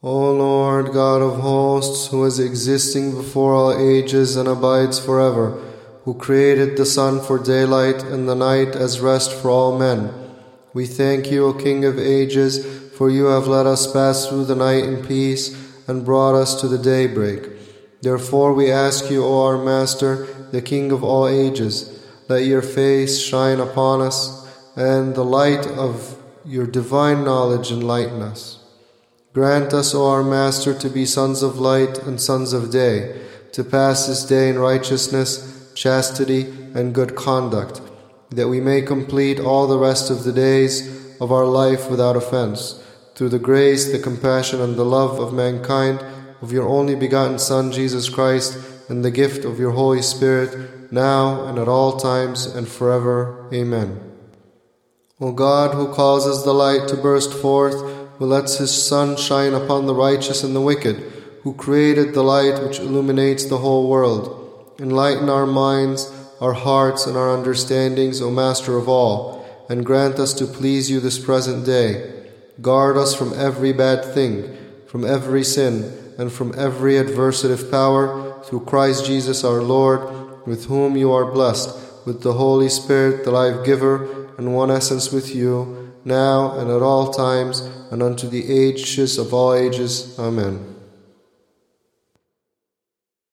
O Lord God of hosts, who is existing before all ages and abides forever, who created the sun for daylight and the night as rest for all men, we thank you, O King of ages, for you have let us pass through the night in peace and brought us to the daybreak. Therefore we ask you, O our Master, the King of all ages, let your face shine upon us, and the light of your divine knowledge enlighten us. Grant us, O our Master, to be sons of light and sons of day, to pass this day in righteousness, chastity, and good conduct, that we may complete all the rest of the days of our life without offense, through the grace, the compassion, and the love of mankind, of your only begotten Son, Jesus Christ, and the gift of your Holy Spirit, now and at all times and forever. Amen. O God, who causes the light to burst forth, who lets his sun shine upon the righteous and the wicked, who created the light which illuminates the whole world. Enlighten our minds, our hearts, and our understandings, O Master of all, and grant us to please you this present day. Guard us from every bad thing, from every sin, and from every adversative power, through Christ Jesus our Lord, with whom you are blessed, with the Holy Spirit, the life giver, and one essence with you now and at all times, and unto the ages of all ages. Amen.